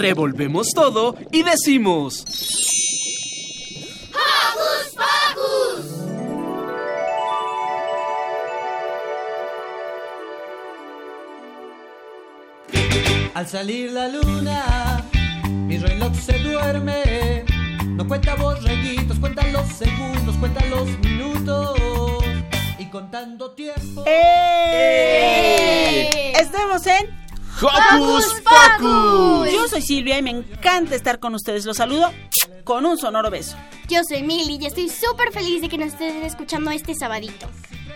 Revolvemos todo y decimos... ¡Hocus Pocus! Al salir la luna, mi reloj se duerme. No cuenta borreguitos, cuenta los segundos, cuenta los minutos. Y contando tiempo. ¡Eh! Estamos en ¡Hocus Pocus! Yo soy Silvia y me encanta estar con ustedes. Los saludo con un sonoro beso. Yo soy Mili y estoy súper feliz de que nos estén escuchando este sabadito.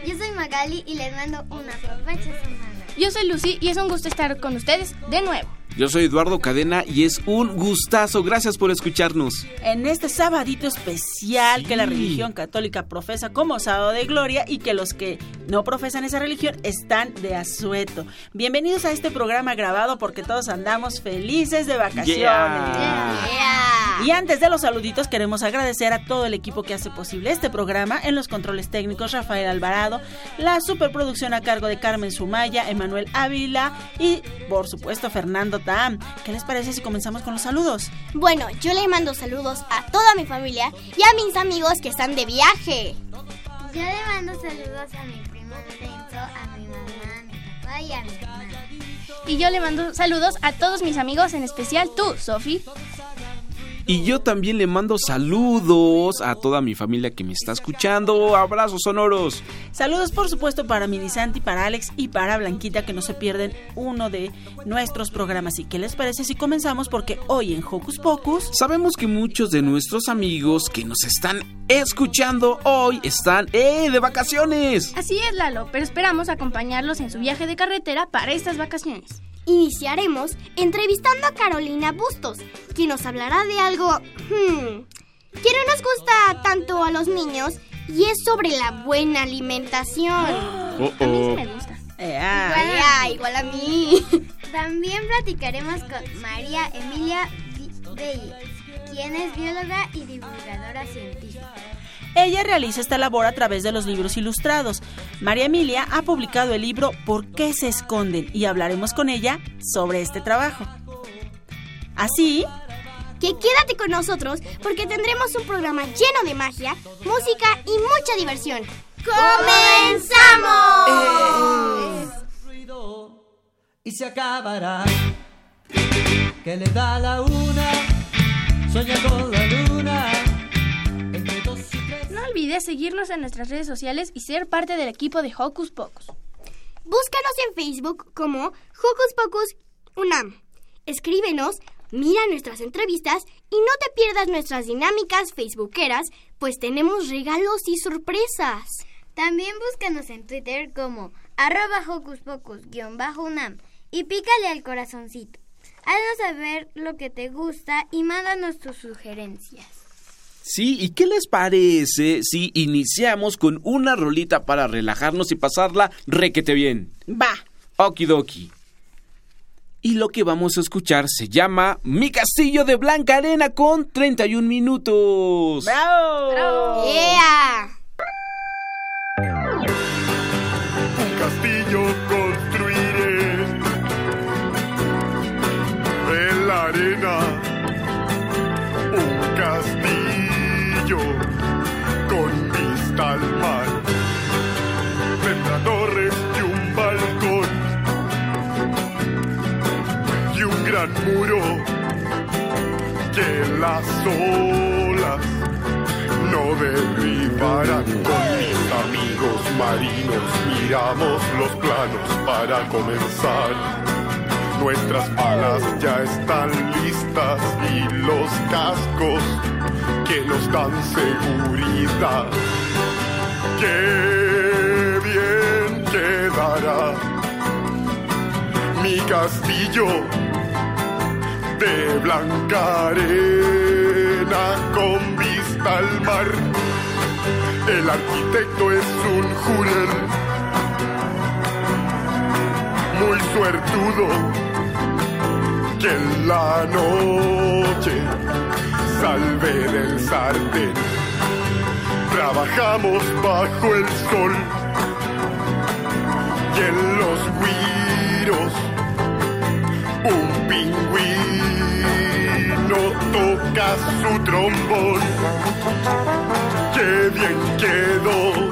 Yo soy Magali y les mando una aprovecha semana. Yo soy Lucy y es un gusto estar con ustedes de nuevo. Yo soy Eduardo Cadena y es un gustazo. Gracias por escucharnos. En este sabadito especial que la religión católica profesa como sábado de gloria y que los que no profesan esa religión están de asueto. Bienvenidos a este programa grabado porque todos andamos felices de vacaciones. Yeah. Y antes de los saluditos queremos agradecer a todo el equipo que hace posible este programa en los controles técnicos Rafael Alvarado, la superproducción a cargo de Carmen Sumaya, Emanuel Ávila y por supuesto Fernando ¿Qué les parece si comenzamos con los saludos? Bueno, yo le mando saludos a toda mi familia y a mis amigos que están de viaje. Yo le mando saludos a mi primo Lorenzo, a mi mamá, a mi papá y a mi hermana. Y yo le mando saludos a todos mis amigos, en especial tú, Sofi. Y yo también le mando saludos a toda mi familia que me está escuchando. Abrazos sonoros. Saludos por supuesto para Minisanti, para Alex y para Blanquita que no se pierden uno de nuestros programas. ¿Y qué les parece si comenzamos? Porque hoy en Hocus Pocus... Sabemos que muchos de nuestros amigos que nos están escuchando hoy están eh, de vacaciones. Así es, Lalo, pero esperamos acompañarlos en su viaje de carretera para estas vacaciones. Iniciaremos entrevistando a Carolina Bustos, quien nos hablará de algo hmm, que no nos gusta tanto a los niños y es sobre la buena alimentación. Oh, A mí sí me gusta. Eh, ah, Igual a, igual a mí. También platicaremos con María Emilia Belle, quien es bióloga y divulgadora científica. Ella realiza esta labor a través de los libros ilustrados. María Emilia ha publicado el libro ¿Por qué se esconden? y hablaremos con ella sobre este trabajo. Así, que quédate con nosotros porque tendremos un programa lleno de magia, música y mucha diversión. ¡Comenzamos! y se acabará. Que le da la una, sueña con la luna. Olvides seguirnos en nuestras redes sociales y ser parte del equipo de Hocus Pocus. Búscanos en Facebook como Hocus Pocus Unam. Escríbenos, mira nuestras entrevistas y no te pierdas nuestras dinámicas facebookeras, pues tenemos regalos y sorpresas. También búscanos en Twitter como arroba hocus pocus-unam y pícale al corazoncito. Haznos saber lo que te gusta y mándanos tus sugerencias. Sí, ¿y qué les parece si iniciamos con una rolita para relajarnos y pasarla requete bien? va. Okidoki. Y lo que vamos a escuchar se llama Mi Castillo de Blanca Arena con 31 minutos. ¡Bravo! ¡Yeah! Que las olas no derribarán. Con mis amigos marinos miramos los planos para comenzar. Nuestras alas ya están listas y los cascos que nos dan seguridad. Qué bien quedará mi castillo de blanca arena con vista al mar. El arquitecto es un jurel muy suertudo que en la noche salve del sartén. Trabajamos bajo el sol y en los su trombón. Qué bien quedó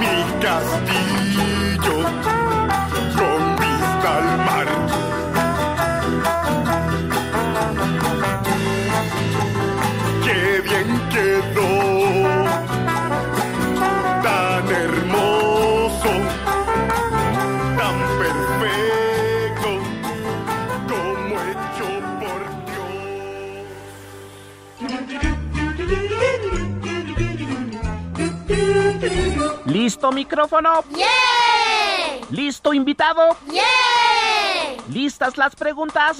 mi castillo ¿Listo micrófono? ¿Listo invitado? ¿Listas las preguntas?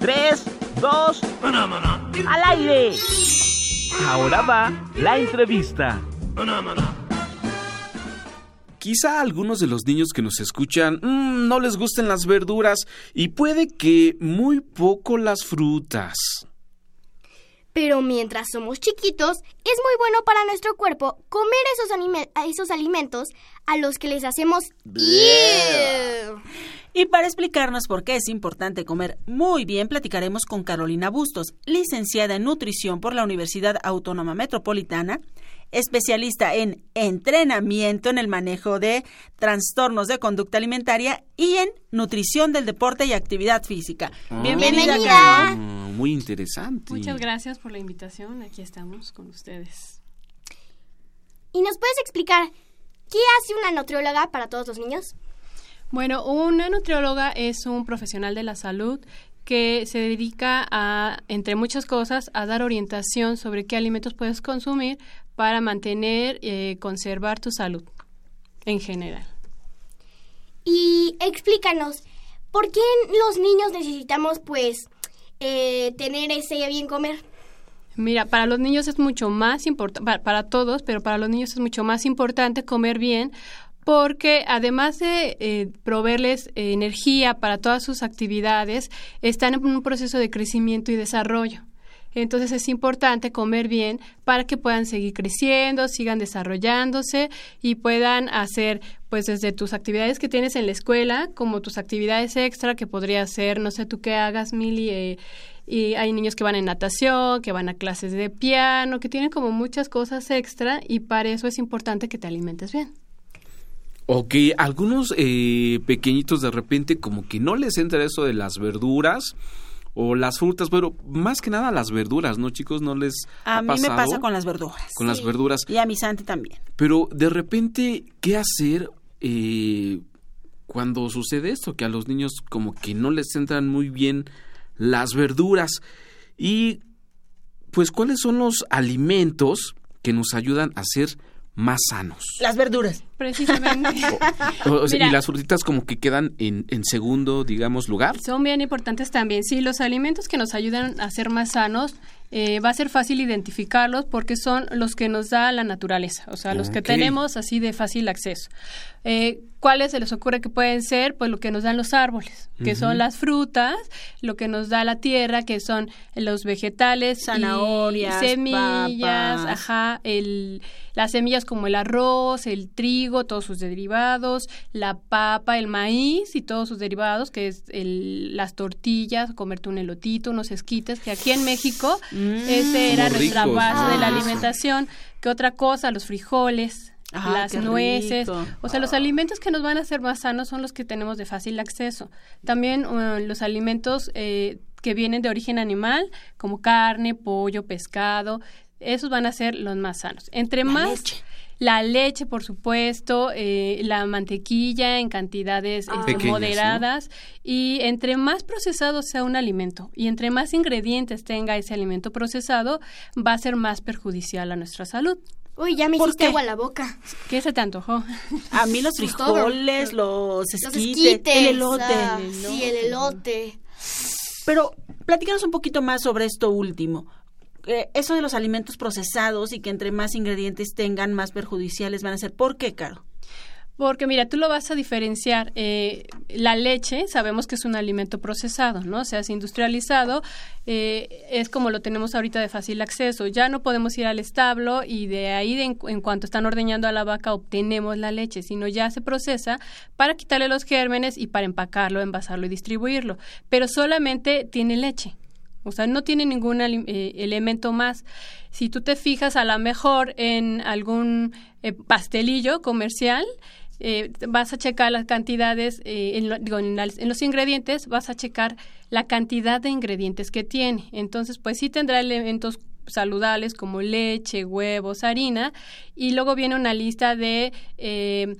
Tres, dos, al aire. Ahora va la entrevista. Quizá a algunos de los niños que nos escuchan mm, no les gusten las verduras y puede que muy poco las frutas. Pero mientras somos chiquitos, es muy bueno para nuestro cuerpo comer esos, alimentos a los que les hacemos... "Ew". Y para explicarnos por qué es importante comer muy bien, platicaremos con Carolina Bustos, licenciada en nutrición por la Universidad Autónoma Metropolitana, especialista en entrenamiento en el manejo de trastornos de conducta alimentaria y en nutrición del deporte y actividad física. Bienvenida, Carolina. Ah, muy interesante. Muchas gracias por la invitación. Aquí estamos con ustedes. ¿Y nos puedes explicar qué hace una nutrióloga para todos los niños? Bueno, una nutrióloga es un profesional de la salud que se dedica a, entre muchas cosas, a dar orientación sobre qué alimentos puedes consumir para mantener y eh, conservar tu salud en general. Y explícanos, ¿por qué los niños necesitamos, pues, eh, tener ese bien comer? Mira, para los niños es mucho más importante, para, para todos, pero para los niños es mucho más importante comer bien porque además de eh, proveerles eh, energía para todas sus actividades, están en un proceso de crecimiento y desarrollo. Entonces es importante comer bien para que puedan seguir creciendo, sigan desarrollándose y puedan hacer pues desde tus actividades que tienes en la escuela como tus actividades extra que podría ser, no sé tú qué hagas, Mili, eh, y hay niños que van en natación, que van a clases de piano, que tienen como muchas cosas extra y para eso es importante que te alimentes bien. Ok, algunos eh, pequeñitos de repente como que no les entra eso de las verduras o las frutas, pero más que nada las verduras, ¿no, chicos? No les A ha mí me pasa con las verduras. con las verduras. Y a mi Santi también. Pero de repente, ¿qué hacer eh, cuando sucede esto? Que a los niños como que no les entran muy bien las verduras. Y pues, ¿cuáles son los alimentos que nos ayudan a ser más sanos? Las verduras. Precisamente. O- o sea, Mira. y las frutitas como que quedan en, en segundo, digamos, lugar. Son bien importantes también. Sí, los alimentos que nos ayudan a ser más sanos, eh, va a ser fácil identificarlos porque son los que nos da la naturaleza, o sea, los que tenemos así de fácil acceso. Eh, ¿Cuáles se les ocurre que pueden ser? Pues lo que nos dan los árboles, que son las frutas, lo que nos da la tierra, que son los vegetales, y Zanahorias, semillas, papas. ajá, el, las semillas como el arroz, el trigo, todos sus derivados, la papa, el maíz y todos sus derivados, que es el- las tortillas, comerte un elotito, unos esquites, que aquí en México ese era Muy nuestra ricos, base de la ah. alimentación. ¿Qué otra cosa? Los frijoles. Ah, las nueces, rico. o sea, los alimentos que nos van a hacer más sanos son los que tenemos de fácil acceso. También uh, los alimentos eh, que vienen de origen animal, como carne, pollo, pescado, esos van a ser los más sanos. Entre más la leche, por supuesto, eh, la mantequilla en cantidades este, Pequeñas, ¿no? moderadas y entre más procesado sea un alimento y entre más ingredientes tenga ese alimento procesado, va a ser más perjudicial a nuestra salud. Uy, ya me ¿Por hiciste qué? agua a la boca. ¿Qué se te antojó? A mí los Pues frijoles, los Los esquites, esquites. el elote. ah, el elote. Sí, el elote. Pero platícanos un poquito más sobre esto último. Eh, eso de los alimentos procesados y que entre más ingredientes tengan, más perjudiciales van a ser. ¿Por qué, Caro? Porque mira, tú lo vas a diferenciar. eh, la leche, sabemos que es un alimento procesado, ¿no? O sea, es industrializado, eh, es como lo tenemos ahorita de fácil acceso. Ya no podemos ir al establo y de ahí, de en, en cuanto están ordeñando a la vaca, obtenemos la leche, sino ya se procesa para quitarle los gérmenes y para empacarlo, envasarlo y distribuirlo. Pero solamente tiene leche. O sea, no tiene ningún eh, elemento más. Si tú te fijas a lo mejor en algún eh, pastelillo comercial, eh, vas a checar las cantidades, eh, en, lo- digo, en, en los ingredientes, vas a checar la cantidad de ingredientes que tiene. Entonces, pues sí tendrá elementos saludables como leche, huevos, harina, y luego viene una lista de... eh,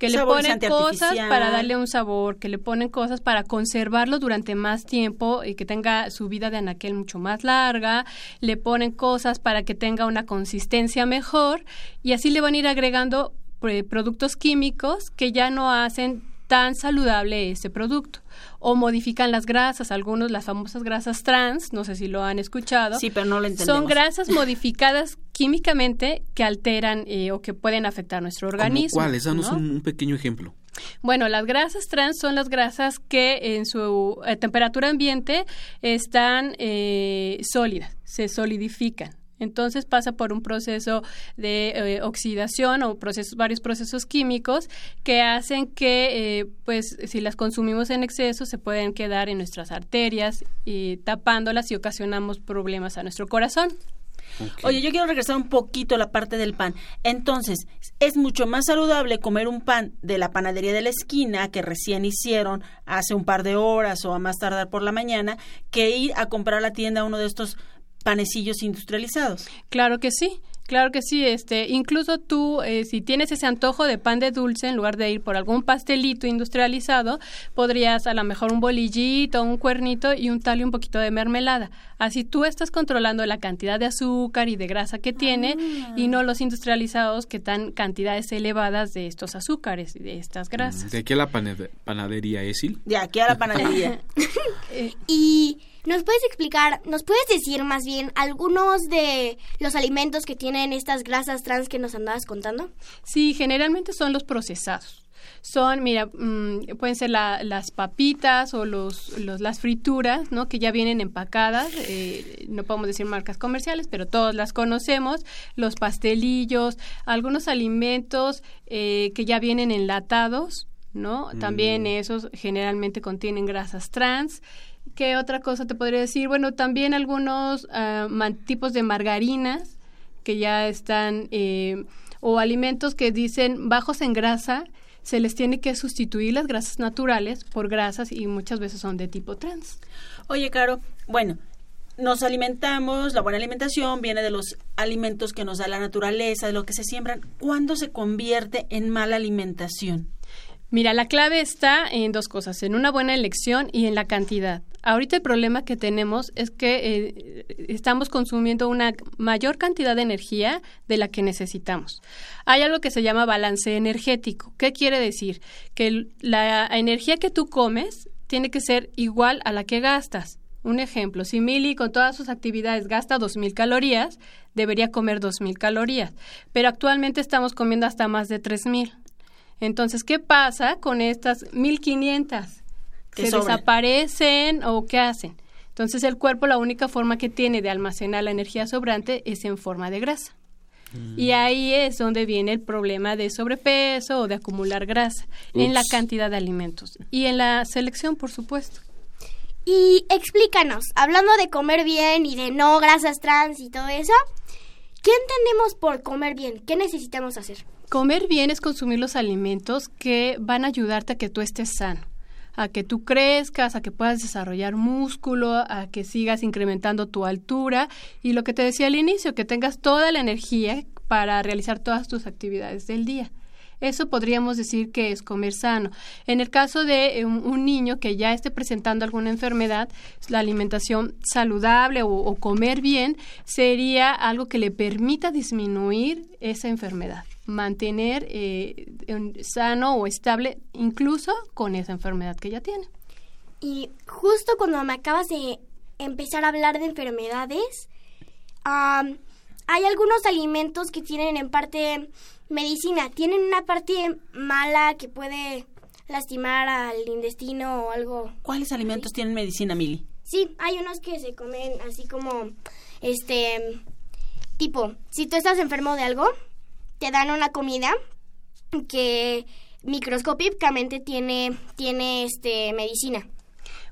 que le ponen cosas para darle un sabor, que le ponen cosas para conservarlo durante más tiempo y que tenga su vida de anaquel mucho más larga, le ponen cosas para que tenga una consistencia mejor y así le van a ir agregando eh, productos químicos que ya no hacen tan saludable ese producto o modifican las grasas, algunos las famosas grasas trans, no sé si lo han escuchado. Sí, pero no lo entendemos. Son grasas modificadas químicamente que alteran eh, o que pueden afectar nuestro ¿Cómo organismo. cuáles? Danos ¿no? un, un pequeño ejemplo. Bueno, las grasas trans son las grasas que en su eh, temperatura ambiente están eh, sólidas, se solidifican. Entonces pasa por un proceso de eh, oxidación o procesos, varios procesos químicos que hacen que, eh, pues, si las consumimos en exceso, se pueden quedar en nuestras arterias y tapándolas y ocasionamos problemas a nuestro corazón. Oye, yo quiero regresar un poquito a la parte del pan. Entonces, es mucho más saludable comer un pan de la panadería de la esquina que recién hicieron hace un par de horas o a más tardar por la mañana que ir a comprar a la tienda uno de estos panecillos industrializados. Claro que sí. Claro que sí, este, incluso tú, eh, si tienes ese antojo de pan de dulce, en lugar de ir por algún pastelito industrializado, podrías a lo mejor un bolillito, un cuernito y un tal y un poquito de mermelada. Así tú estás controlando la cantidad de azúcar y de grasa que tiene y no los industrializados que dan cantidades elevadas de estos azúcares y de estas grasas. De aquí a la panade- panadería Esil. De aquí a la panadería. Y nos puedes explicar, nos puedes decir más bien algunos de los alimentos que tienen estas grasas trans que nos andabas contando. Sí, generalmente son los procesados. Son, mira, mm, pueden ser la- las papitas o los, los- las frituras, ¿no? Que ya vienen empacadas. eh, no podemos decir marcas comerciales, pero todos las conocemos. Los pastelillos, algunos alimentos eh, que ya vienen enlatados, ¿no? También esos generalmente contienen grasas trans. ¿Qué otra cosa te podría decir? Bueno, también algunos ah, man- tipos de margarinas que ya están, eh, o alimentos que dicen bajos en grasa, se les tiene que sustituir las grasas naturales por grasas y muchas veces son de tipo trans. Oye, Caro, bueno, nos alimentamos, la buena alimentación viene de los alimentos que nos da la naturaleza, de lo que se siembran. ¿Cuándo se convierte en mala alimentación? Mira, la clave está en dos cosas, en una buena elección y en la cantidad. Ahorita el problema que tenemos es que eh, estamos consumiendo una mayor cantidad de energía de la que necesitamos. Hay algo que se llama balance energético. ¿Qué quiere decir? Que la energía que tú comes tiene que ser igual a la que gastas. Un ejemplo, si Mili con todas sus actividades gasta 2.000 calorías, debería comer 2.000 calorías, pero actualmente estamos comiendo hasta más de 3.000. Entonces, ¿qué pasa con estas 1500? Que ¿Se sobran. desaparecen o qué hacen? Entonces, el cuerpo la única forma que tiene de almacenar la energía sobrante es en forma de grasa. Y ahí es donde viene el problema de sobrepeso o de acumular grasa, en la cantidad de alimentos y en la selección, por supuesto. Y explícanos, hablando de comer bien y de no grasas trans y todo eso, ¿qué entendemos por comer bien? ¿Qué necesitamos hacer? Comer bien es consumir los alimentos que van a ayudarte a que tú estés sano, a que tú crezcas, a que puedas desarrollar músculo, a que sigas incrementando tu altura y lo que te decía al inicio, que tengas toda la energía para realizar todas tus actividades del día. Eso podríamos decir que es comer sano. En el caso de eh, un, niño que ya esté presentando alguna enfermedad, la alimentación saludable o, comer bien sería algo que le permita disminuir esa enfermedad mantener eh, sano o estable incluso con esa enfermedad que ya tiene. Y justo cuando me acabas de empezar a hablar de enfermedades, am, hay algunos alimentos que tienen en parte medicina, tienen una parte mala que puede lastimar al intestino o algo. ¿Cuáles alimentos tienen medicina, Mili? Sí, hay unos que se comen así como, este, tipo, si tú estás enfermo de algo, te dan una comida que microscópicamente tiene, tiene, este, medicina.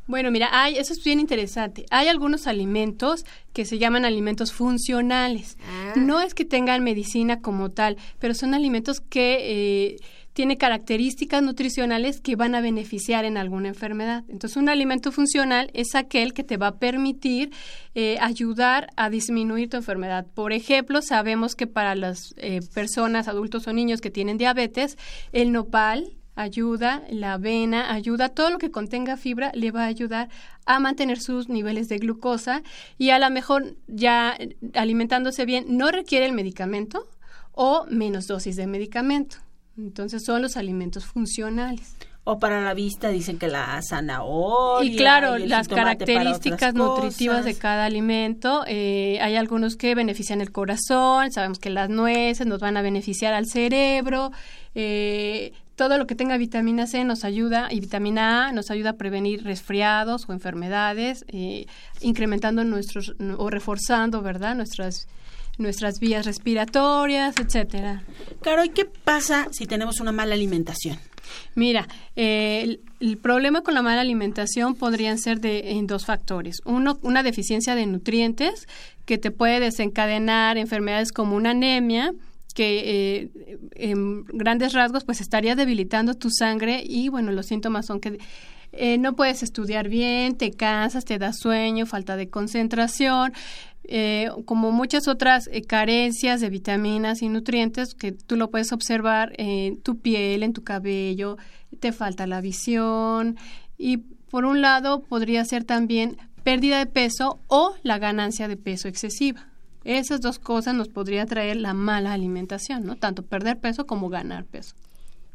Bueno, mira, hay, eso es bien interesante. Hay algunos alimentos que se llaman alimentos funcionales. No es que tengan medicina como tal, pero son alimentos que eh, tienen características nutricionales que van a beneficiar en alguna enfermedad. Entonces, un alimento funcional es aquel que te va a permitir eh, ayudar a disminuir tu enfermedad. Por ejemplo, sabemos que para las eh, personas, adultos o niños que tienen diabetes, el nopal, ayuda, la avena ayuda, todo lo que contenga fibra le va a ayudar a mantener sus niveles de glucosa y a lo mejor ya alimentándose bien no requiere el medicamento o menos dosis de medicamento. Entonces son los alimentos funcionales. O para la vista dicen que la zanahoria. Y claro, y las características nutritivas de cada alimento, eh, hay algunos que benefician el corazón, sabemos que las nueces nos van a beneficiar al cerebro, eh, todo lo que tenga vitamina C nos ayuda, y vitamina A nos ayuda a prevenir resfriados o enfermedades, eh, incrementando nuestros, o reforzando, ¿verdad?, nuestras nuestras vías respiratorias, etcétera. Claro, ¿y qué pasa si tenemos una mala alimentación? Mira, eh, el, el problema con la mala alimentación podrían ser de en dos factores. Uno, una deficiencia de nutrientes que te puede desencadenar enfermedades como una anemia que eh, en grandes rasgos pues estaría debilitando tu sangre y bueno, los síntomas son que eh, no puedes estudiar bien, te cansas, te da sueño, falta de concentración, eh, como muchas otras eh, carencias de vitaminas y nutrientes que tú lo puedes observar en tu piel, en tu cabello, te falta la visión y por un lado podría ser también pérdida de peso o la ganancia de peso excesiva. Esas dos cosas nos podría traer la mala alimentación, ¿no? Tanto perder peso como ganar peso.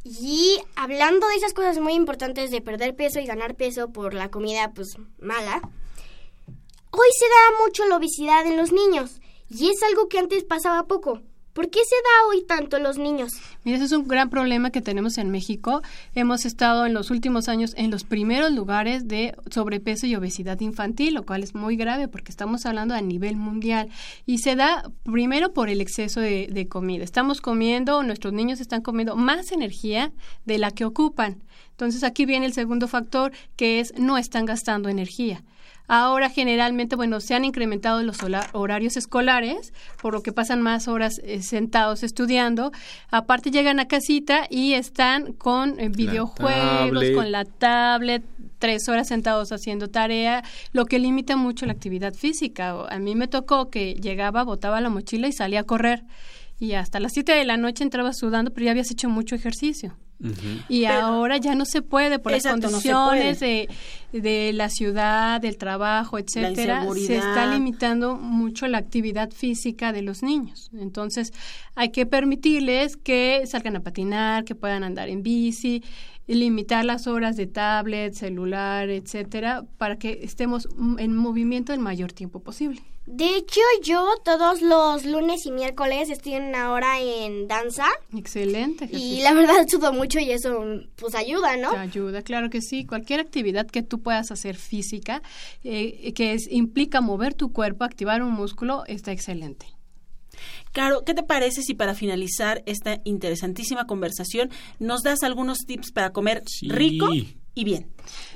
Y hablando de esas cosas muy importantes de perder peso y ganar peso por la comida pues mala, hoy se da mucho la obesidad en los niños y es algo que antes pasaba poco. ¿Por qué se da hoy tanto los niños? Mira, ese es un gran problema que tenemos en México. Hemos estado en los últimos años en los primeros lugares de sobrepeso y obesidad infantil, lo cual es muy grave porque estamos hablando a nivel mundial. Y se da primero por el exceso de, de comida. Estamos comiendo, nuestros niños están comiendo más energía de la que ocupan. Entonces aquí viene el segundo factor que es no están gastando energía. Ahora generalmente, bueno, se han incrementado los horarios escolares, por lo que pasan más horas eh, sentados estudiando. Aparte llegan a casita y están con eh, videojuegos, con la tablet, tres horas sentados haciendo tarea, lo que limita mucho la actividad física. A mí me tocó que llegaba, botaba la mochila y salía a correr. Y hasta las 7 de la noche entraba sudando, pero ya habías hecho mucho ejercicio. Y Pero- ahora ya no se puede por las no condiciones de, de la ciudad, del trabajo, etcétera. Se está limitando mucho la actividad física de los niños. Entonces, hay que permitirles que salgan a patinar, que puedan andar en bici, limitar las horas de tablet, celular, etcétera, para que estemos en movimiento el mayor tiempo posible. De hecho, yo todos los lunes y miércoles estoy en una hora en danza Excelente. y la verdad sudo mucho y eso pues ayuda, ¿no? Te ayuda, claro que sí. Cualquier actividad que tú puedas hacer física, eh, que es- implica mover tu cuerpo, activar un músculo, está excelente. Claro, ¿qué te parece si para finalizar esta interesantísima conversación nos das algunos tips para comer rico y bien?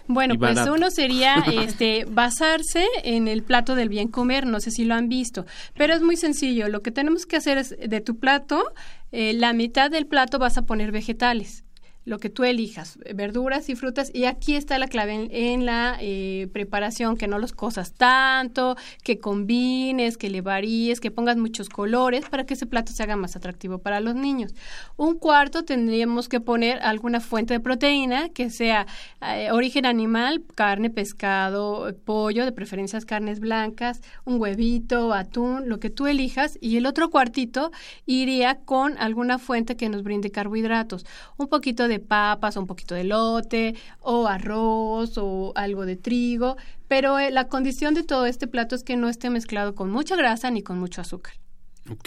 Bueno, Y pues uno sería este basarse en el plato del bien comer, no sé si lo han visto, pero es muy sencillo. Lo que tenemos que hacer es de tu plato, eh, la mitad del plato vas a poner vegetales. Lo que tú elijas, verduras y frutas. Y aquí está la clave en, la eh, preparación, que no los cosas tanto, que combines, que le varíes, que pongas muchos colores para que ese plato se haga más atractivo para los niños. Un cuarto tendríamos que poner alguna fuente de proteína que sea eh, origen animal, carne, pescado, pollo, de preferencias carnes blancas, un huevito, atún, lo que tú elijas. Y el otro cuartito iría con alguna fuente que nos brinde carbohidratos, un poquito de papas, un poquito de lote, o arroz, o algo de trigo, pero eh, la condición de todo este plato es que no esté mezclado con mucha grasa ni con mucho azúcar.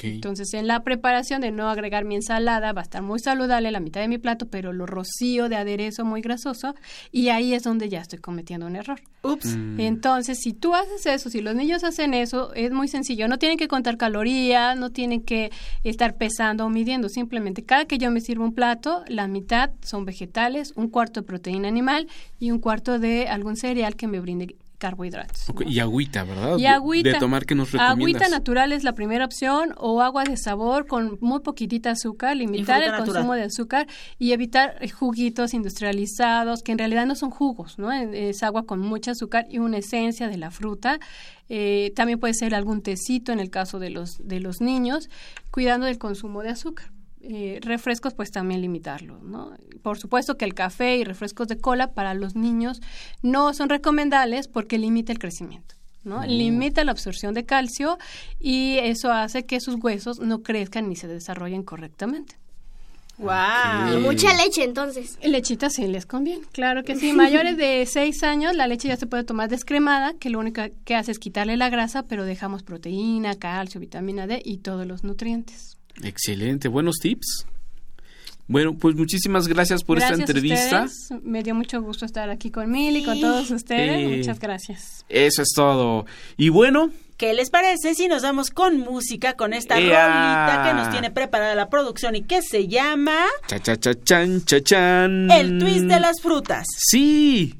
Entonces, en la preparación de no agregar mi ensalada, va a estar muy saludable la mitad de mi plato, pero lo rocío de aderezo muy grasoso y ahí es donde ya estoy cometiendo un error. Ups. Mm. Entonces, si tú haces eso, si los niños hacen eso, es muy sencillo. No tienen que contar calorías, no tienen que estar pesando o midiendo. Simplemente, cada que yo me sirvo un plato, la mitad son vegetales, un cuarto de proteína animal y un cuarto de algún cereal que me brinde carbohidratos. Y agüita, ¿verdad? Y De- agüita. De, tomar que nos recomiendas. Agüita natural es la primera opción o agua de sabor con muy poquitita azúcar, limitar el natural. consumo de azúcar y evitar eh, juguitos industrializados que en realidad no son jugos, ¿no? Es agua con mucha azúcar y una esencia de la fruta. Eh, también puede ser algún tecito en el caso de los, de los niños, cuidando del consumo de azúcar. Eh, refrescos, pues también limitarlo, ¿no? Por supuesto que el café y refrescos de cola para los niños no son recomendables porque limita el crecimiento. ¿no? Limita la absorción de calcio y eso hace que sus huesos no crezcan ni se desarrollen correctamente. ¡Wow! Y mucha leche, entonces. Lechita sí les conviene, claro que sí. Mayores de 6 años, la leche ya se puede tomar descremada, que lo único que hace es quitarle la grasa, pero dejamos proteína, calcio, vitamina D y todos los nutrientes. Excelente, buenos tips. Bueno, pues muchísimas gracias por Gracias esta a entrevista. ustedes. Me dio mucho gusto estar aquí con Mil y con todos ustedes. Muchas gracias. Eso es todo. Y bueno, ¿Qué les parece si nos vamos con música, con esta ¡Ea! rolita que nos tiene preparada la producción y que se llama cha cha cha chan cha chan. El Twist de las Frutas? Sí.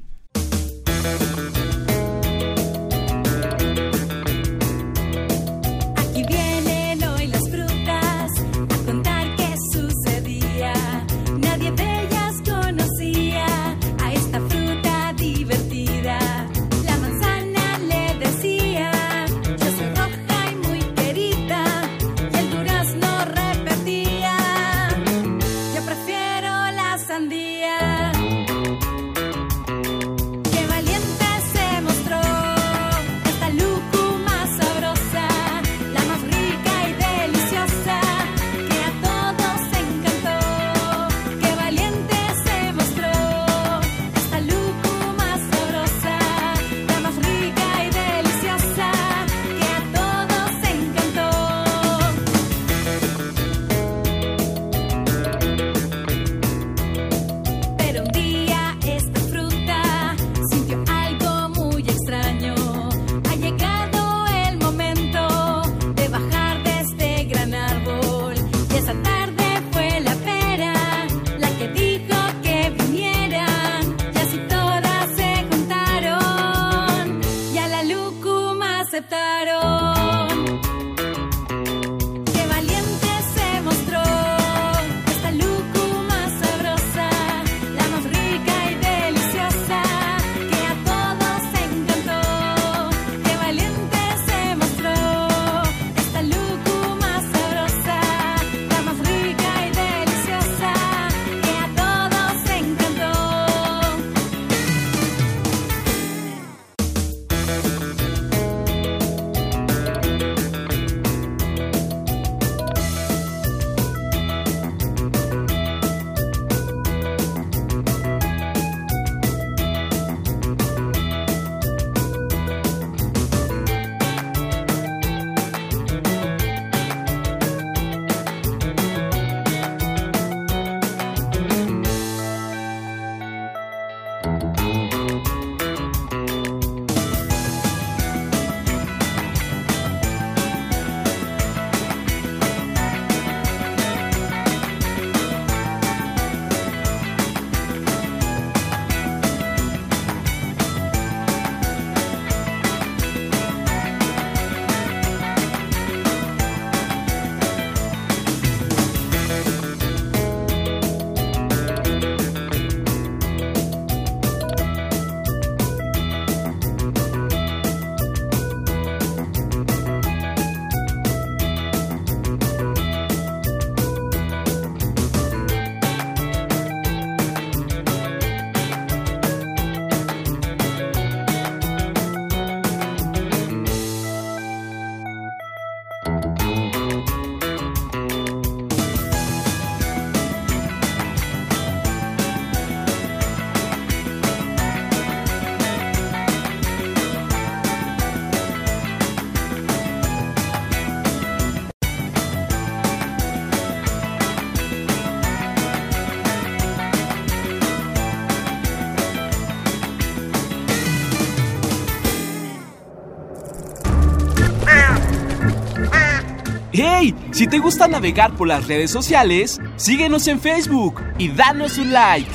Si te gusta navegar por las redes sociales, síguenos en Facebook y danos un like.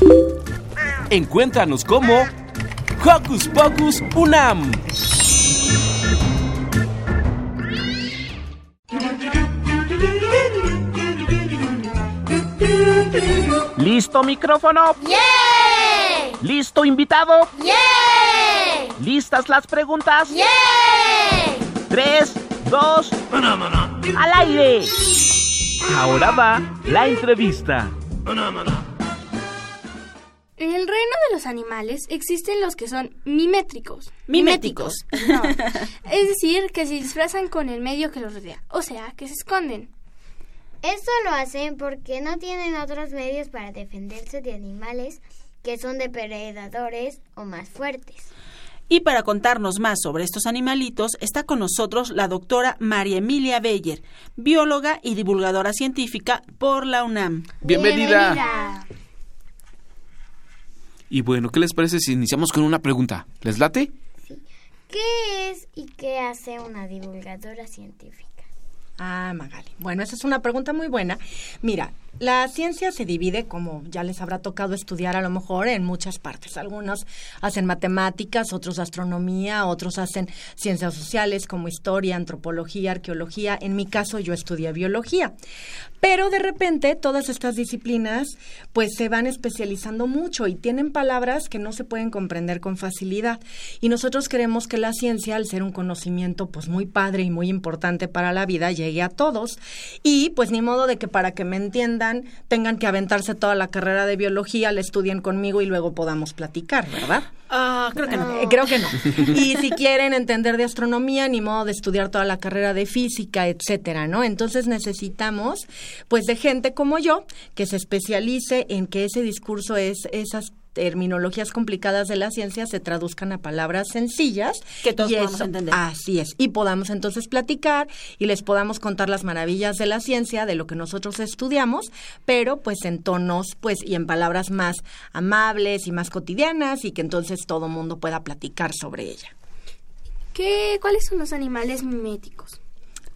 Encuéntranos como Hocus Pocus Unam. ¿Listo micrófono? ¡Yeah! ¿Listo invitado? ¡Yeah! ¿Listas las preguntas? ¡Yeah! Tres, dos, al aire. Ahora va la entrevista. En el reino de los animales existen los que son mimétricos. Miméticos. No. Es decir, que se disfrazan con el medio que los rodea, o sea, que se esconden. Esto lo hacen porque no tienen otros medios para defenderse de animales que son depredadores o más fuertes. Y para contarnos más sobre estos animalitos está con nosotros la doctora María Emilia Beyer, bióloga y divulgadora científica por la UNAM. Bienvenida. Y bueno, ¿qué les parece si iniciamos con una pregunta? ¿Les late? ¿Qué es y qué hace una divulgadora científica? Ah, Magali. Bueno, esa es una pregunta muy buena. Mira, la ciencia se divide, como ya les habrá tocado estudiar a lo mejor, en muchas partes. Algunos hacen matemáticas, otros astronomía, otros hacen ciencias sociales como historia, antropología, arqueología. En mi caso yo estudié biología. Pero de repente todas estas disciplinas pues se van especializando mucho y tienen palabras que no se pueden comprender con facilidad. Y nosotros queremos que la ciencia, al ser un conocimiento pues muy padre y muy importante para la vida, llegue a todos. Y pues ni modo de que para que me entiendan tengan que aventarse toda la carrera de biología, la estudien conmigo y luego podamos platicar, ¿verdad? Ah, creo que no. Eh, creo que no. Y si quieren entender de astronomía, ni modo de estudiar toda la carrera de física, etcétera, ¿no? Entonces necesitamos, pues, de gente como yo que se especialice en que ese discurso es esas terminologías complicadas de la ciencia se traduzcan a palabras sencillas que todos y podamos eso- entender. Así es. Y podamos entonces platicar y les podamos contar las maravillas de la ciencia, de lo que nosotros estudiamos, pero pues en tonos, pues, y en palabras más amables y más cotidianas y que entonces todo mundo pueda platicar sobre ella. ¿Qué, ¿Cuáles son los animales miméticos?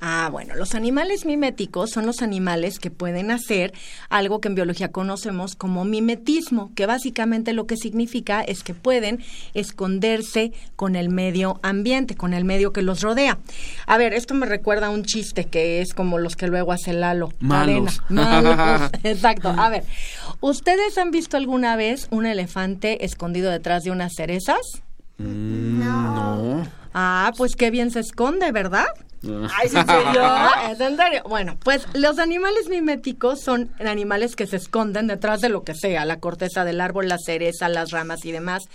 Ah, bueno, los animales miméticos son los animales que pueden hacer algo que en biología conocemos como mimetismo, que básicamente lo que significa es que pueden esconderse con el medio ambiente, con el medio que los rodea. A ver, esto me recuerda a un chiste que es como los que luego hace Lalo. Malos. Cadena. Malos. Exacto. A ver, ¿ustedes han visto alguna vez un elefante escondido detrás de unas cerezas? no. Ah, pues qué bien se esconde, ¿verdad? Ay, ¿es en serio? Ah, ¿Es en serio? Bueno, pues los animales miméticos son animales que se esconden detrás de lo que sea, la corteza del árbol, la cereza, las ramas y demás.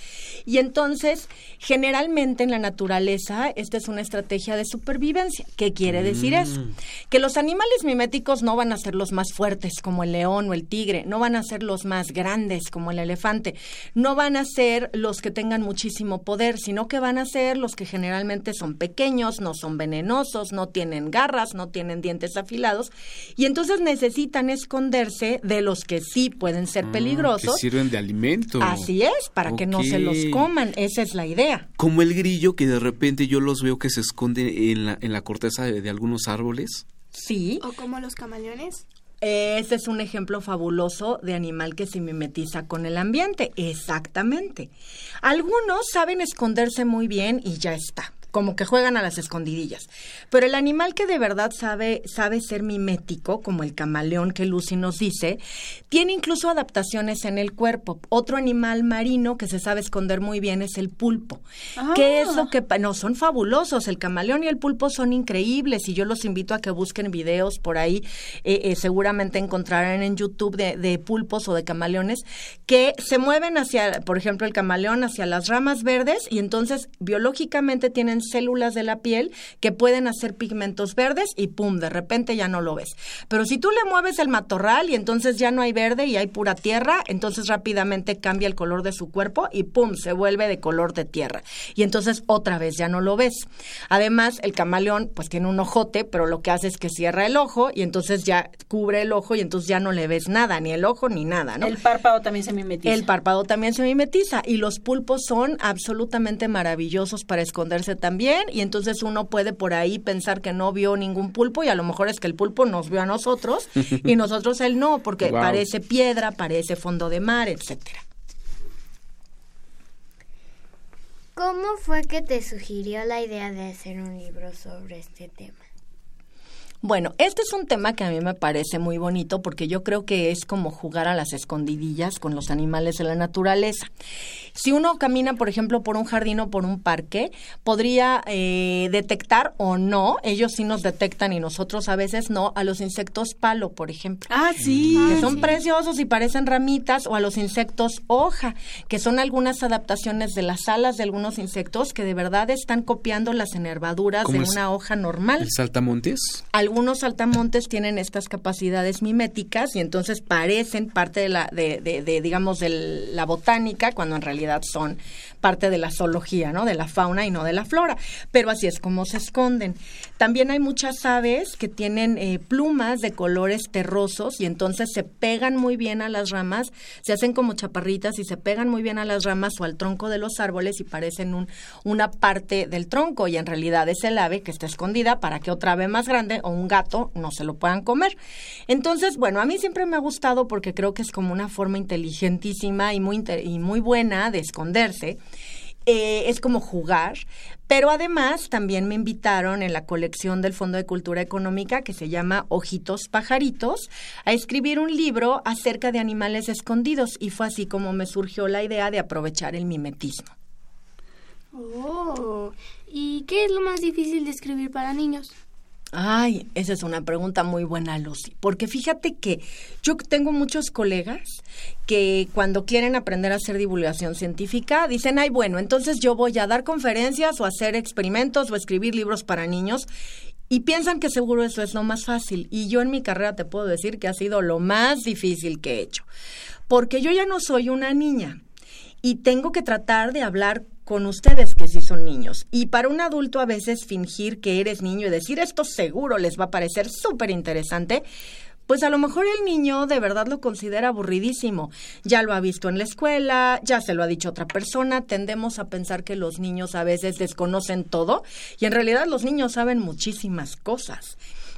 Y entonces, generalmente en la naturaleza, esta es una estrategia de supervivencia. ¿Qué quiere decir eso? Que los animales miméticos no van a ser los más fuertes como el león o el tigre, no van a ser los más grandes como el elefante, no van a ser los que tengan muchísimo poder, sino que van a ser los que generalmente son pequeños, no son venenosos, no tienen garras, no tienen dientes afilados, y entonces necesitan esconderse de los que sí pueden ser Que peligrosos. sirven de alimento. Así es, para que no se los coman, esa es la idea. Como el grillo que de repente yo los veo que se esconde en la, en la corteza de, de algunos árboles. Sí. ¿O como los camaleones? Ese es un ejemplo fabuloso de animal que se mimetiza con el ambiente. Exactamente. Algunos saben esconderse muy bien y ya está. Como que juegan a las escondidillas. Pero el animal que de verdad sabe, sabe ser mimético, como el camaleón que Lucy nos dice, tiene incluso adaptaciones en el cuerpo. Otro animal marino que se sabe esconder muy bien es el pulpo. ¿Qué es lo que pa- no son fabulosos? El camaleón y el pulpo son increíbles y yo los invito a que busquen videos por ahí. eh, eh, seguramente encontrarán en YouTube de, de pulpos o de camaleones que se mueven hacia, por ejemplo, el camaleón hacia las ramas verdes y entonces biológicamente tienen células de la piel que pueden hacer pigmentos verdes y pum, de repente ya no lo ves. Pero si tú le mueves el matorral y entonces ya no hay verde y hay pura tierra, entonces rápidamente cambia el color de su cuerpo y pum, se vuelve de color de tierra. Y entonces otra vez ya no lo ves. Además, el camaleón pues tiene un ojote, pero lo que hace es que cierra el ojo y entonces ya cubre el ojo y entonces ya no le ves nada, ni el ojo ni nada, ¿no? El párpado también se mimetiza. El párpado también se mimetiza y los pulpos son absolutamente maravillosos para esconderse también también y entonces uno puede por ahí pensar que no vio ningún pulpo y a lo mejor es que el pulpo nos vio a nosotros y nosotros él no, porque Wow. parece piedra, parece fondo de mar, etcétera. ¿Cómo fue que te sugirió la idea de hacer un libro sobre este tema? Bueno, este es un tema que a mí me parece muy bonito porque yo creo que es como jugar a las escondidillas con los animales de la naturaleza. Si uno camina, por ejemplo, por un jardín o por un parque, podría eh, detectar o no, ellos sí nos detectan y nosotros a veces no, a los insectos palo, por ejemplo. Ah, sí. Que Ah, son sí. preciosos y parecen ramitas, o a los insectos hoja, que son algunas adaptaciones de las alas de algunos insectos que de verdad están copiando las enervaduras de una hoja normal ¿El saltamontes? Algunos saltamontes tienen estas capacidades miméticas y entonces parecen parte de la, de, de- de, digamos, de la botánica, cuando en realidad son parte de la zoología, ¿no? De la fauna y no de la flora. Pero así es como se esconden. También hay muchas aves que tienen eh, plumas de colores terrosos y entonces se pegan muy bien a las ramas, se hacen como chaparritas y se pegan muy bien a las ramas o al tronco de los árboles y parecen un, una parte del tronco y en realidad es el ave que está escondida para que otra ave más grande o un gato no se lo puedan comer. Entonces, bueno, a mí siempre me ha gustado porque creo que es como una forma inteligentísima y muy, y muy buena de esconderse. Eh, es como jugar, pero además también me invitaron en la colección del Fondo de Cultura Económica que se llama Ojitos Pajaritos a escribir un libro acerca de animales escondidos y fue así como me surgió la idea de aprovechar el mimetismo. Oh, ¿y qué es lo más difícil de escribir para niños? Ay, esa es una pregunta muy buena, Lucy, porque fíjate que yo tengo muchos colegas que cuando quieren aprender a hacer divulgación científica dicen, ay, bueno, entonces yo voy a dar conferencias o hacer experimentos o escribir libros para niños y piensan que seguro eso es lo más fácil. Y yo en mi carrera te puedo decir que ha sido lo más difícil que he hecho, porque yo ya no soy una niña y tengo que tratar de hablar con ustedes que sí son niños. Y para un adulto a veces fingir que eres niño y decir esto seguro les va a parecer súper interesante. Pues a lo mejor el niño de verdad lo considera aburridísimo. Ya lo ha visto en la escuela, ya se lo ha dicho otra persona. Tendemos a pensar que los niños a veces desconocen todo y en realidad los niños saben muchísimas cosas.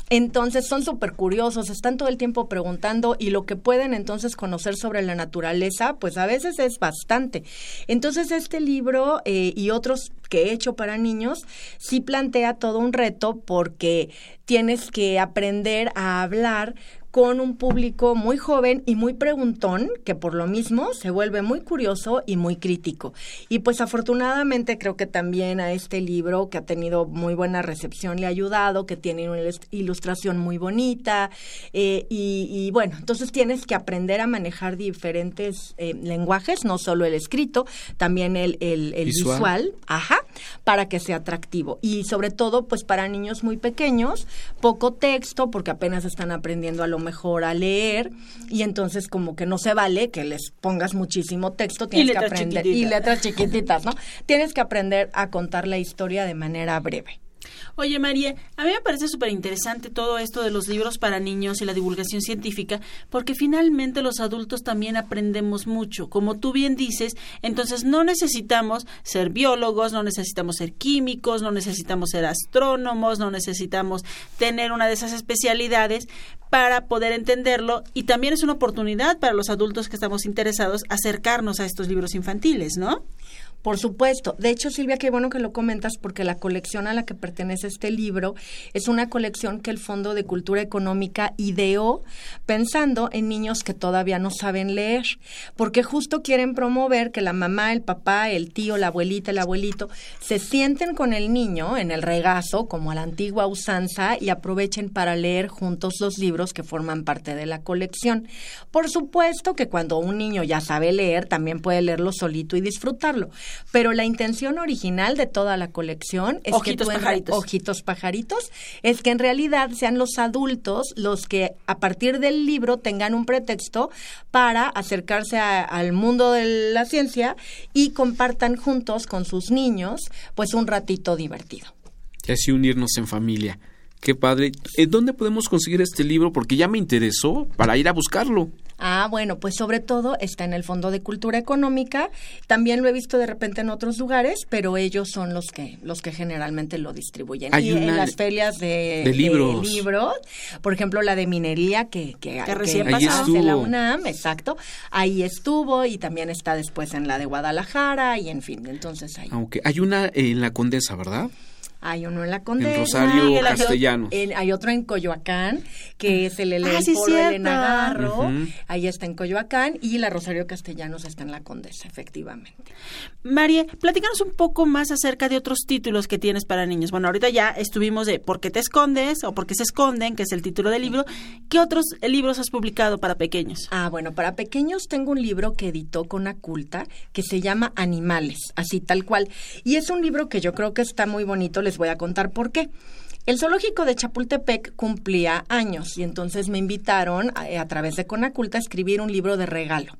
Entonces son súper curiosos, están todo el tiempo preguntando y lo que pueden entonces conocer sobre la naturaleza, pues a veces es bastante. Entonces este libro eh, y otros que he hecho para niños sí plantea todo un reto porque tienes que aprender a hablar con un público muy joven y muy preguntón, que por lo mismo se vuelve muy curioso y muy crítico. Y pues afortunadamente creo que también a este libro, que ha tenido muy buena recepción, le ha ayudado, que tiene una ilus- ilustración muy bonita. eh, y, y bueno, entonces tienes que aprender a manejar diferentes eh, lenguajes, no solo el escrito, también el, el- el Visual. visual, ajá, para que sea atractivo. Y sobre todo, pues para niños muy pequeños, poco texto, porque apenas están aprendiendo a lo mejor a leer, y entonces como que no se vale que les pongas muchísimo texto, tienes que aprender. Y letras chiquititas, ¿no? Tienes que aprender a contar la historia de manera breve. Oye, María, a mí me parece súper interesante todo esto de los libros para niños y la divulgación científica, porque finalmente los adultos también aprendemos mucho. Como tú bien dices, entonces no necesitamos ser biólogos, no necesitamos ser químicos, no necesitamos ser astrónomos, no necesitamos tener una de esas especialidades para poder entenderlo y también es una oportunidad para los adultos que estamos interesados acercarnos a estos libros infantiles, ¿no? Por supuesto. De hecho, Silvia, qué bueno que lo comentas porque la colección a la que pertenece este libro es una colección que el Fondo de Cultura Económica ideó pensando en niños que todavía no saben leer, porque justo quieren promover que la mamá, el papá, el tío, la abuelita, el abuelito se sienten con el niño en el regazo, como a la antigua usanza, y aprovechen para leer juntos los libros que forman parte de la colección. Por supuesto que cuando un niño ya sabe leer, también puede leerlo solito y disfrutarlo. Pero la intención original de toda la colección es Ojitos que tú en- pajaritos. ojitos pajaritos es que en realidad sean los adultos los que a partir del libro tengan un pretexto para acercarse a- al mundo de la ciencia y compartan juntos con sus niños pues un ratito divertido. Y así unirnos en familia. Qué padre. ¿En dónde podemos conseguir este libro? Porque ya me interesó para ir a buscarlo. Ah, bueno, pues sobre todo está en el Fondo de Cultura Económica. También lo he visto de repente en otros lugares, pero ellos son los que los que generalmente lo distribuyen. Hay y en una las ferias de, de libros. libros, por ejemplo, la de minería que, que, Que recién pasó. hace la. UNAM, exacto. Ahí estuvo y también está después en la de Guadalajara y en fin, entonces ahí. Aunque hay una en la Condesa, ¿verdad? Hay uno en la Condesa. Rosario y el otro- Castellanos. en- hay otro en Coyoacán, que es el, el, Ah, el sí, foro de cierto. Elena Garro. Ujú. Ahí está en Coyoacán. Y la Rosario Castellanos está en la Condesa, efectivamente. María, platícanos un poco más acerca de otros títulos que tienes para niños. Bueno, ahorita ya estuvimos de ¿Por qué te escondes? o ¿Por qué se esconden? que es el título del libro. ¿Qué otros libros has publicado para pequeños? Ah, bueno, para pequeños tengo un libro que editó con Aculta que se llama Animales, así tal cual. Y es un libro que yo creo que está muy bonito, les voy a contar por qué. El zoológico de Chapultepec cumplía años y entonces me invitaron a, a través de Conaculta a escribir un libro de regalo.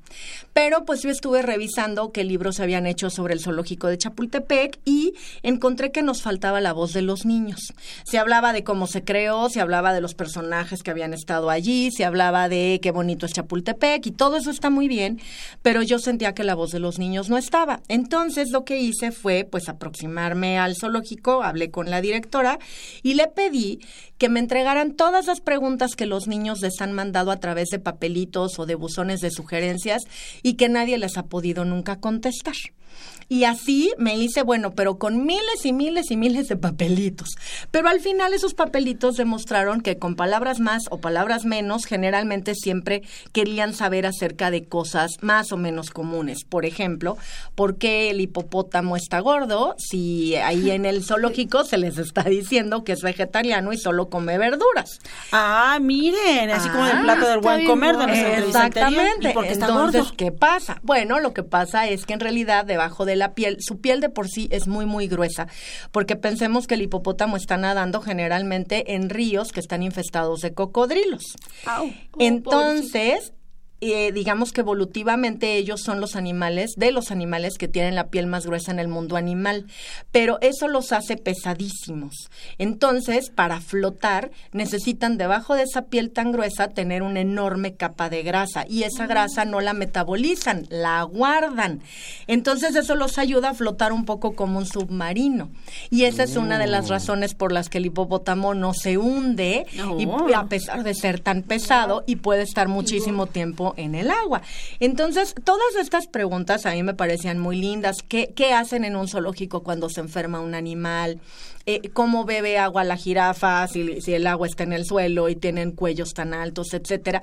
Pero pues yo estuve revisando qué libros se habían hecho sobre el zoológico de Chapultepec y encontré que nos faltaba la voz de los niños. Se hablaba de cómo se creó, se hablaba de los personajes que habían estado allí, se hablaba de qué bonito es Chapultepec y todo eso está muy bien, pero yo sentía que la voz de los niños no estaba. Entonces lo que hice fue pues aproximarme al zoológico, hablé con la directora y le pedí que me entregaran todas las preguntas que los niños les han mandado a través de papelitos o de buzones de sugerencias y que nadie les ha podido nunca contestar. Y así me hice, bueno, pero con miles y miles y miles de papelitos. Pero al final esos papelitos demostraron que con palabras más o palabras menos, generalmente siempre querían saber acerca de cosas más o menos comunes. Por ejemplo, ¿por qué el hipopótamo está gordo si ahí en el zoológico se les está diciendo que es vegetariano y solo come verduras? Ah, miren, así como el Ah, plato del buen comer de nuestra entrevista anterior. Exactamente. ¿Y por qué está Entonces, gordo? ¿qué pasa? Bueno, lo que pasa es que en realidad debajo de la piel, su piel de por sí es muy, muy gruesa, porque pensemos que el hipopótamo está nadando generalmente en ríos que están infestados de cocodrilos. Entonces, eh, digamos que evolutivamente ellos son los animales, de los animales que tienen la piel más gruesa en el mundo animal, pero eso los hace pesadísimos. Entonces, para flotar, necesitan debajo de esa piel tan gruesa tener una enorme capa de grasa y esa grasa no la metabolizan, la guardan. Entonces, eso los ayuda a flotar un poco como un submarino. Y esa es una de las razones por las que el hipopótamo no se hunde y Oh. a pesar de ser tan pesado y puede estar muchísimo tiempo en el agua. Entonces, todas estas preguntas a mí me parecían muy lindas. ¿Qué, hacen en un zoológico cuando se enferma un animal? Eh, ¿Cómo bebe agua la jirafa si, si el agua está en el suelo y tienen cuellos tan altos, etcétera?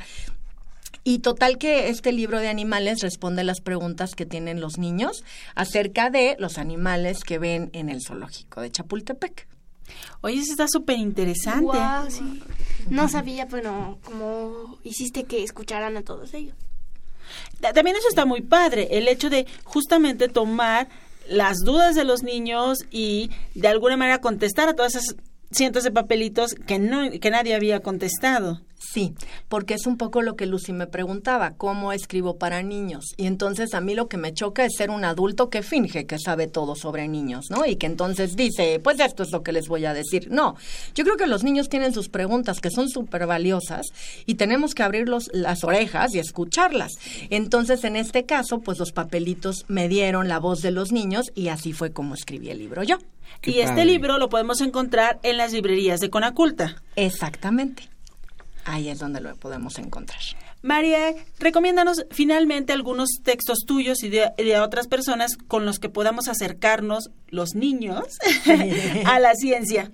Y total que este libro de animales responde las preguntas que tienen los niños acerca de los animales que ven en el zoológico de Chapultepec. Oye, eso está súper interesante. Sí. No sabía, pero como hiciste que escucharan a todos ellos. Ta- También eso está muy padre, el hecho de justamente tomar las dudas de los niños y de alguna manera contestar a todas esas cientos de papelitos que no que nadie había contestado. Sí, porque es un poco lo que Lucy me preguntaba, ¿cómo escribo para niños? Y entonces a mí lo que me choca es ser un adulto que finge que sabe todo sobre niños, ¿no? Y que entonces dice, pues esto es lo que les voy a decir. No, yo creo que los niños tienen sus preguntas que son súper valiosas y tenemos que abrir los- las orejas y escucharlas. Entonces, en este caso, pues los papelitos me dieron la voz de los niños y así fue como escribí el libro yo. y este libro lo podemos encontrar en las librerías de Conaculta. Exactamente. Ahí es donde lo podemos encontrar. María, recomiéndanos finalmente algunos textos tuyos y de, de otras personas con los que podamos acercarnos los niños a la ciencia.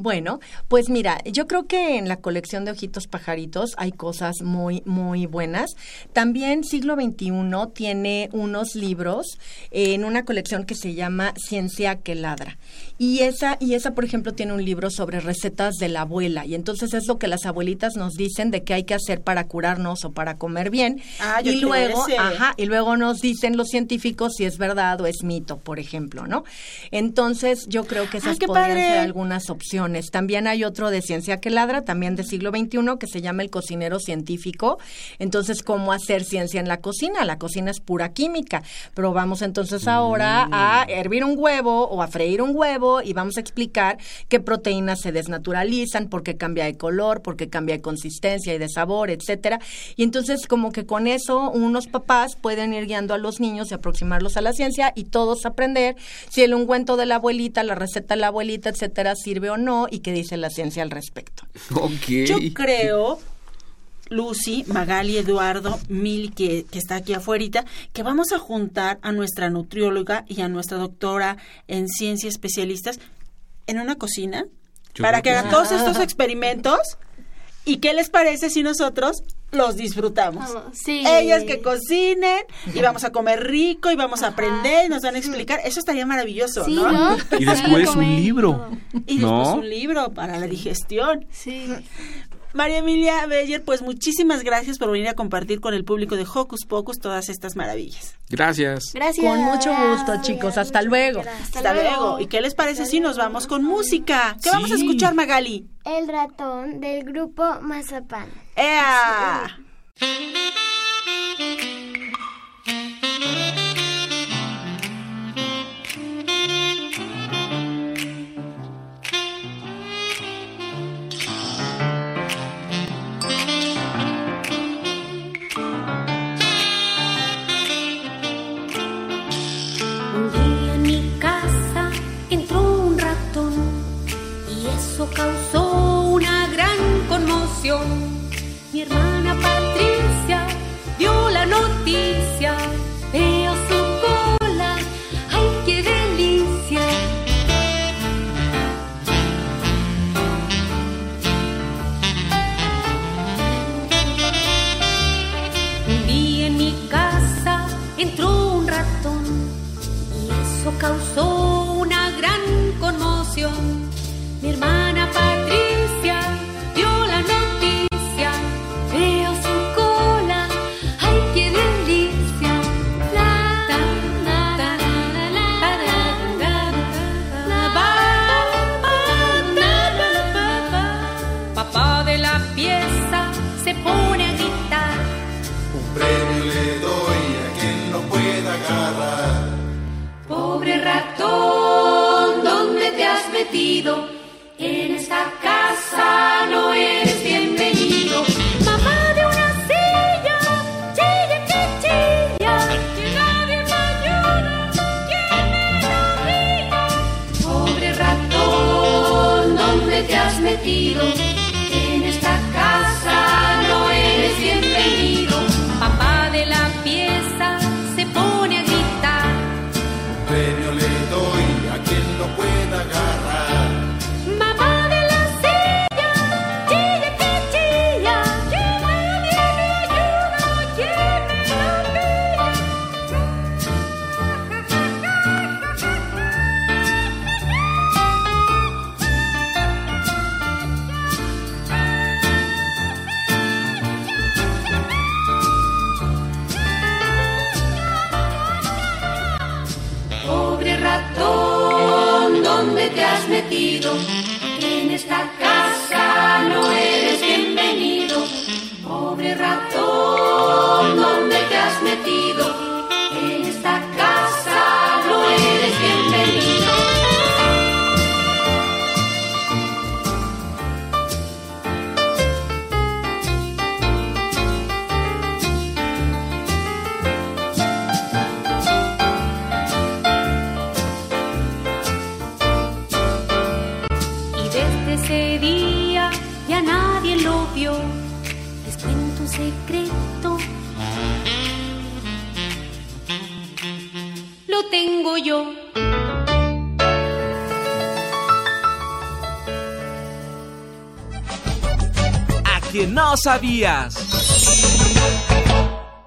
Bueno, pues mira, yo creo que en la colección de Ojitos Pajaritos hay cosas muy, muy buenas. También Siglo XXI tiene unos libros en una colección que se llama Ciencia que ladra. Y esa, y esa, por ejemplo, tiene un libro sobre recetas de la abuela. Y entonces es lo que las abuelitas nos dicen de qué hay que hacer para curarnos o para comer bien. Ah, yo y luego, ese. ajá, y luego nos dicen los científicos si es verdad o es mito, por ejemplo, ¿no? Entonces, yo creo que esas Ay, podrían padre. ser algunas opciones. También hay otro de Ciencia que Ladra, también del siglo XXI, que se llama El cocinero científico. Entonces, ¿cómo hacer ciencia en la cocina? La cocina es pura química. Pero vamos entonces ahora a hervir un huevo o a freír un huevo y vamos a explicar qué proteínas se desnaturalizan, por qué cambia de color, por qué cambia de consistencia y de sabor, etcétera. Y entonces, como que con eso, unos papás pueden ir guiando a los niños y aproximarlos a la ciencia y todos aprender si el ungüento de la abuelita, la receta de la abuelita, etcétera, sirve o no y qué dice la ciencia al respecto. Ok. Yo creo, Lucy, Magali, Eduardo, Mili, que, que está aquí afuera, que vamos a juntar a nuestra nutrióloga y a nuestra doctora en ciencia especialistas en una cocina Yo para que que hagan sí. todos estos experimentos. ¿Y qué les parece si nosotros los disfrutamos? sí. Ellas que cocinen y vamos a comer rico y vamos a aprender y nos van a explicar. Eso estaría maravilloso, Sí, ¿no? ¿no? Y después un libro. Y ¿No? después un libro para la digestión. Sí. María Emilia Beller, pues muchísimas gracias por venir a compartir con el público de Hocus Pocus todas estas maravillas. Gracias. Gracias. Con mucho gusto, chicos. Hasta luego. Hasta, luego. ¿Y qué les parece si nos vamos con música? ¿Qué vamos a escuchar, Magali? El ratón del grupo Mazapán. ¡Ea!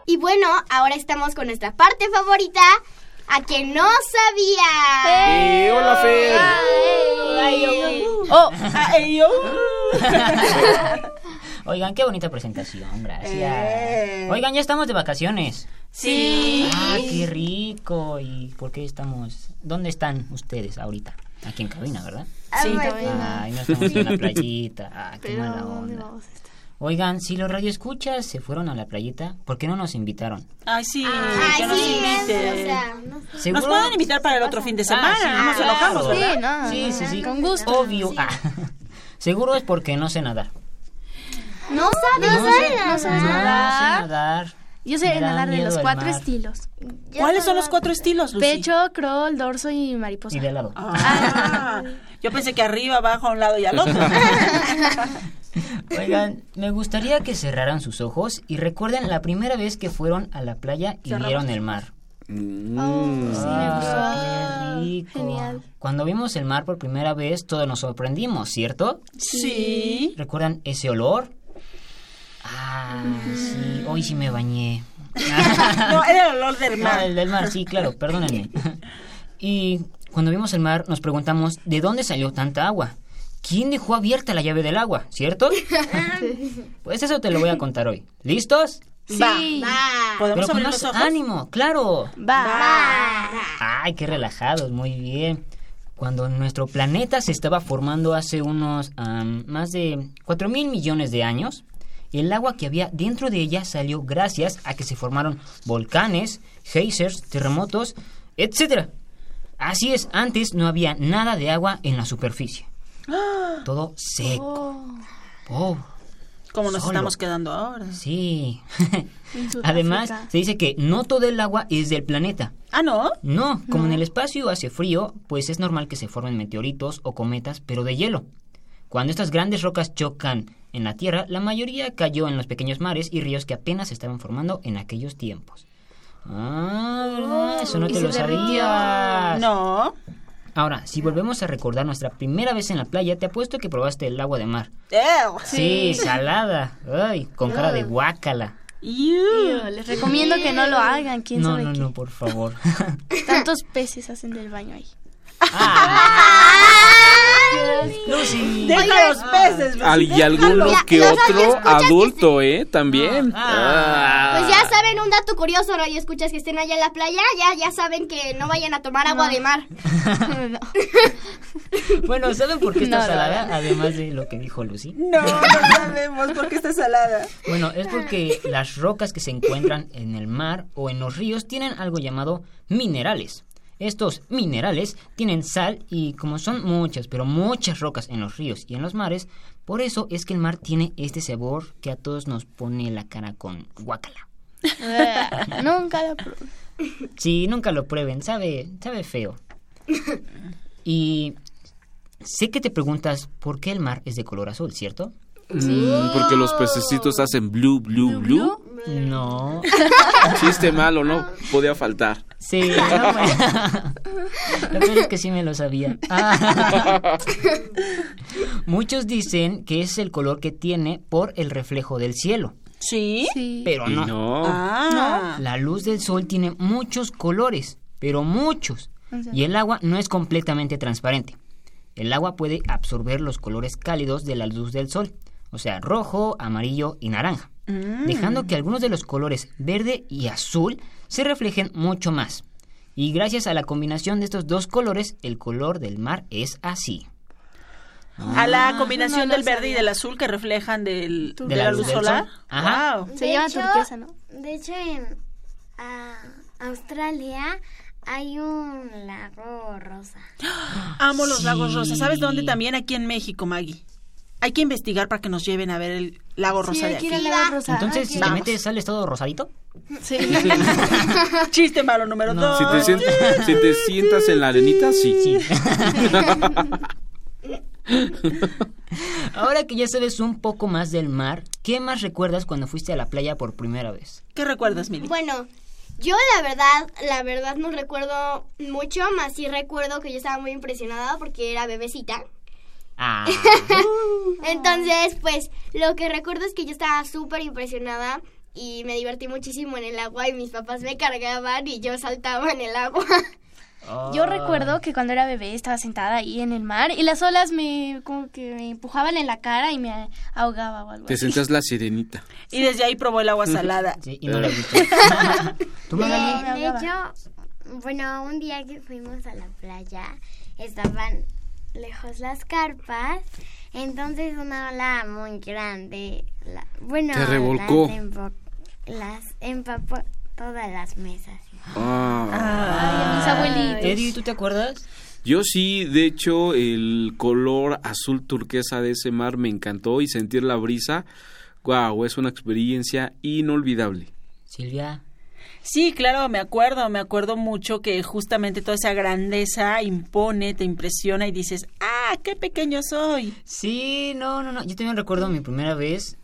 Y bueno, ahora estamos con nuestra parte favorita, a que no sabía. Eh, hola, Fer. Oh. Ay, yo. Oigan, qué bonita presentación, gracias. Eh. Oigan, ya estamos de vacaciones. Sí. Ah, qué rico. ¿Y por qué estamos? ¿Dónde están ustedes ahorita? Aquí en cabina, ¿verdad? Sí, en cabina. Ay, no estamos en la playita. Ah, qué Pero, mala ¿dónde onda. vamos a estar? Oigan, si los radioescuchas se fueron a la playita, ¿por qué no nos invitaron? Ay, sí, Ay, que nos sí, inviten. o sea, no sé. Nos pueden invitar para el otro fin de semana, Ah, sí, no nos claro. enojamos, ¿verdad? Sí, no, Sí, no, sí, sí. Con gusto. Obvio. Ah, Seguro es porque no sé nadar. No sabes, No no sé- sabes No sé nadar. Yo sé Me nadar de los cuatro mar. estilos. ¿Cuáles son los cuatro estilos, Lucy? Pecho, crawl, dorso y mariposa. Y de lado. Ah, yo pensé que arriba, abajo, a un lado y al otro. Oigan, me gustaría que cerraran sus ojos y recuerden la primera vez que fueron a la playa y Cerramos. vieron el mar. Mm. Ah, qué rico. Genial. Cuando vimos el mar por primera vez, todos nos sorprendimos, ¿cierto? Sí. ¿Recuerdan ese olor? Ah, sí, hoy sí me bañé. No, era el olor del mar. el del mar, sí, claro, perdónenme. Y cuando vimos el mar, nos preguntamos de dónde salió tanta agua. ¿Quién dejó abierta la llave del agua, cierto? Pues eso te lo voy a contar hoy. ¿Listos? Va. Sí. ¿Podemos Pero con abrir más los ojos? ánimo, claro. Va. Ay, qué relajados, muy bien. Cuando nuestro planeta se estaba formando hace unos am, más de 4 mil millones de años, el agua que había dentro de ella salió gracias a que se formaron volcanes, geysers, terremotos, etc. Así es, antes no había nada de agua en la superficie. Todo seco. Oh, Como nos Solo. estamos quedando ahora. sí. Además, se dice que no todo el agua es del planeta. Ah, ¿no? No, como en el espacio hace frío, pues es normal que se formen meteoritos o cometas, pero de hielo. Cuando estas grandes rocas chocan en la Tierra, la mayoría cayó en los pequeños mares y ríos que apenas se estaban formando en aquellos tiempos. Ah, ¿verdad? Eso no ¿Y te lo sabías. No. Ahora, si volvemos a recordar nuestra primera vez en la playa, te apuesto que probaste el agua de mar. Ew. Sí, salada. Ay, con cara de guácala. Ew, Les recomiendo que no lo hagan. ¿Quién No, sabe no, qué? no, por favor. Tantos peces hacen del baño ahí. Lucy. Deja los peces, Lucy, Al- y algunos Mira, que otro adulto, ¿eh? También. Ah. Pues ya saben un dato curioso, radio escuchas que estén allá en la playa, ya ya saben que no vayan a tomar agua de mar. Bueno, ¿saben por qué está No, no, salada? no. Además de lo que dijo Lucy. No, no sabemos por qué está salada. Bueno, es porque las rocas que se encuentran en el mar o en los ríos tienen algo llamado minerales. Estos minerales tienen sal y como son muchas, pero muchas rocas en los ríos y en los mares, por eso es que el mar tiene este sabor que a todos nos pone la cara con guacala. Nunca lo probé. Sí, nunca lo prueben, sabe, sabe feo. Y sé que te preguntas por qué el mar es de color azul, ¿cierto? Mm, porque los pececitos hacen blue, blue, blue. No. Chiste malo, no podía faltar. Sí, no, bueno. Lo peor es que sí me lo sabía. Ah. Muchos dicen que es el color que tiene por el reflejo del cielo. ¿Sí? Sí. Pero no. no. Ah. La luz del sol tiene muchos colores, pero muchos. O sea. Y el agua no es completamente transparente. El agua puede absorber los colores cálidos de la luz del sol, o sea, rojo, amarillo y naranja, Mm. dejando que algunos de los colores verde y azul se reflejen mucho más. Y gracias a la combinación de estos dos colores, el color del mar es así. A la combinación no lo del verde y del azul que reflejan del, de, De la, la luz solar. sol. Ajá. Wow. Se De llama hecho- turquesa, ¿no? De hecho, en ah, Australia hay un lago rosa. Amo los lagos rosas. ¿Sabes dónde también? Aquí en México, Maggie. Hay que investigar para que nos lleven a ver el lago rosa de hay que ir aquí. al lago rosa. Entonces, si te metes, sales todo rosadito. Sí. Chiste malo número No. dos. Si te, sientas, si te sientas en la arenita, sí. Sí. Ahora que ya sabes un poco más del mar, ¿qué más recuerdas cuando fuiste a la playa por primera vez? ¿Qué recuerdas, Mili? Bueno, yo la verdad, la verdad no recuerdo mucho, más sí recuerdo que yo estaba muy impresionada porque era bebecita. Ah, Entonces, pues lo que recuerdo es que yo estaba súper impresionada y me divertí muchísimo en el agua y mis papás me cargaban y yo saltaba en el agua. Yo recuerdo que cuando era bebé estaba sentada ahí en el mar y las olas me como que me empujaban en la cara y me ahogaba o algo Te sentas la sirenita. Y desde ahí probó el agua salada. Sí, y no le gustó. ¿Tú, De, de hecho, bueno, un día que fuimos a la playa, estaban lejos las carpas. Entonces una ola muy grande, la- bueno, Te revolcó. Las, empo- las empapó todas las mesas. Ah. mis abuelitos. Eddie, ¿tú te acuerdas? Yo sí, de hecho, el color azul turquesa de ese mar me encantó y sentir la brisa, wow, es una experiencia inolvidable. Silvia. Sí, claro, me acuerdo, me acuerdo mucho que justamente toda esa grandeza impone, te impresiona y dices, ah, qué pequeño soy. Sí, no, no, no. Yo también recuerdo mi primera vez.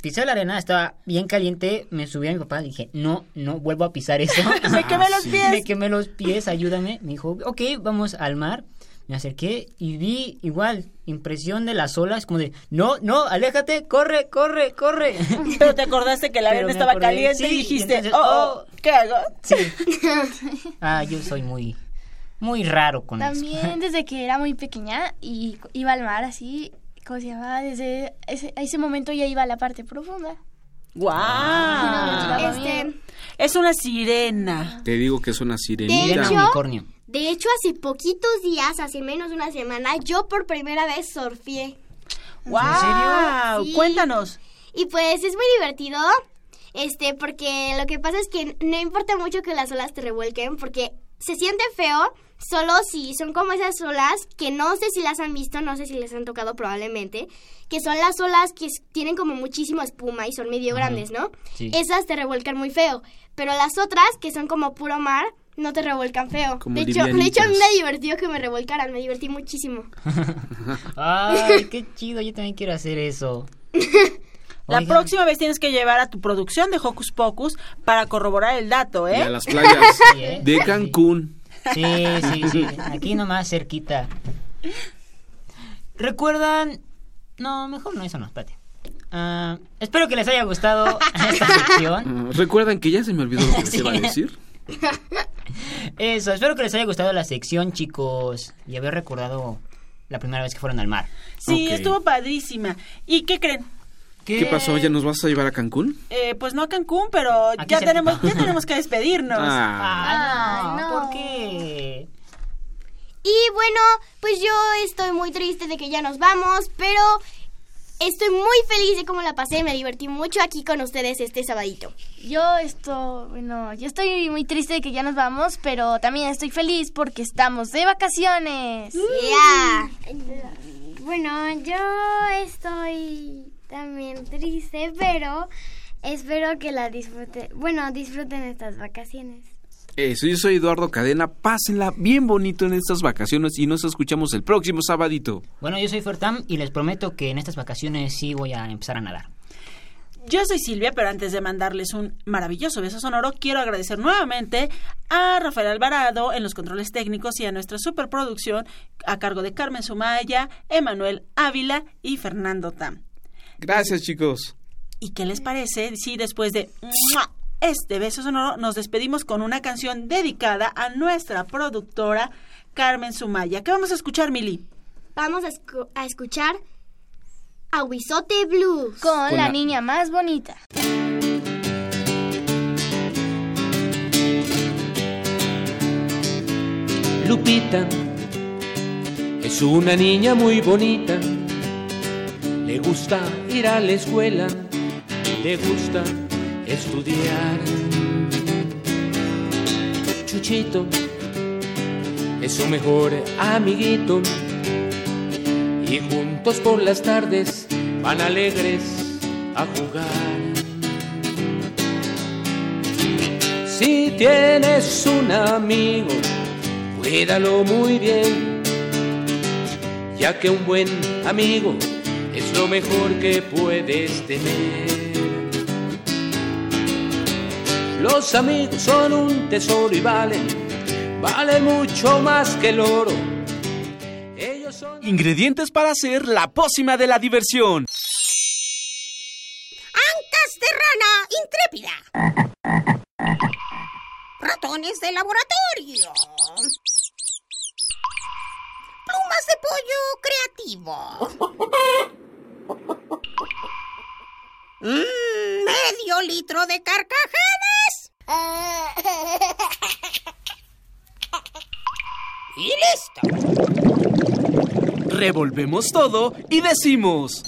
Pisé la arena, estaba bien caliente. Me subí a mi papá y dije, no, no vuelvo a pisar eso. Me quemé los pies. Me quemé los pies, ayúdame. Me dijo, ok, vamos al mar. Me acerqué y vi igual, impresión de las olas, como de, no, no, aléjate, corre, corre, corre. Pero te acordaste que arena me estaba acordé, caliente sí, y y dijiste, entonces, oh, oh, ¿qué hago? Sí. Ah, yo soy muy, muy raro con eso. También desde que era muy pequeña y iba al mar así, ¿cómo se llamaba? Desde ese, a ese momento ya iba a la parte profunda. ¡Guau! Ah. Este, Es una sirena. Te digo que es una de sirenita. hecho, de hecho, hace poquitos días, hace menos de una semana, yo por primera vez surfié. ¡Guau! Sí. Cuéntanos. Y pues es muy divertido, este, porque lo que pasa es que no importa mucho que las olas te revuelquen, porque se siente feo solo si son como esas olas que no sé si las han visto, no sé si les han tocado probablemente, que son las olas que tienen como muchísima espuma y son medio Ajá. grandes, ¿no? Sí. Esas te revuelcan muy feo, pero las otras que son como puro mar no te revuelcan feo. Como de hecho, de hecho a mí me divertió que me revolcaran, me divertí muchísimo. Ay, qué chido, yo también quiero hacer eso. La Oigan. próxima vez tienes que llevar a tu producción de Hocus Pocus para corroborar el dato, ¿eh? Y a las playas Sí, ¿eh? de Cancún. Sí, sí, sí. Aquí nomás cerquita. ¿Recuerdan? No, mejor no, eso no, espérate. Ah, espero que les haya gustado esta sección. ¿Recuerdan que ya se me olvidó lo que les Sí. iba a decir? Eso, espero que les haya gustado la sección, chicos. Y haber recordado la primera vez que fueron al mar. Sí, estuvo padrísima. ¿Y qué creen? ¿Qué pasó? ¿Ya nos vas a llevar a Cancún? Eh, pues no a Cancún, pero Aquí ya tenemos, ya tenemos que despedirnos. Ah. Ay, no, ¿por qué? Y bueno, pues yo estoy muy triste de que ya nos vamos, pero estoy muy feliz de cómo la pasé, me divertí mucho aquí con ustedes este sabadito. Yo estoy, bueno, yo estoy muy triste de que ya nos vamos, pero también estoy feliz porque estamos de vacaciones. Yeah. Bueno, yo estoy también triste, pero espero que la disfruten. Bueno, disfruten estas vacaciones. Eso, yo soy Eduardo Cadena. Pásenla bien bonito en estas vacaciones y nos escuchamos el próximo sabadito. Bueno, yo soy Fertam y les prometo que en estas vacaciones sí voy a empezar a nadar. Yo soy Silvia, pero antes de mandarles un maravilloso beso sonoro, quiero agradecer nuevamente a Rafael Alvarado en los controles técnicos y a nuestra superproducción a cargo de Carmen Sumaya, Emanuel Ávila y Fernando Tam. Gracias, chicos. ¿Y qué les parece si después de ¡mua! este beso sonoro nos despedimos con una canción dedicada a nuestra productora Carmen Sumaya? ¿Qué vamos a escuchar, Mili? Vamos a, escu- a escuchar a Huizote Blues. Con, Con la la- niña más bonita. Lupita es una niña muy bonita. Le gusta ir a la escuela, le gusta estudiar. Chuchito es su mejor amiguito y juntos por las tardes van alegres a jugar. Si tienes un amigo, cuídalo muy bien, ya que un buen amigo es lo mejor que puedes tener. Los amigos son un tesoro y valen, valen mucho más que el oro. Ingredientes para hacer la pócima de la diversión. Ancas de rana intrépida. Ratones de laboratorio. Plumas de pollo creativo. Mm, ¡Medio litro de carcajadas! ¡Y listo! Revolvemos todo y decimos...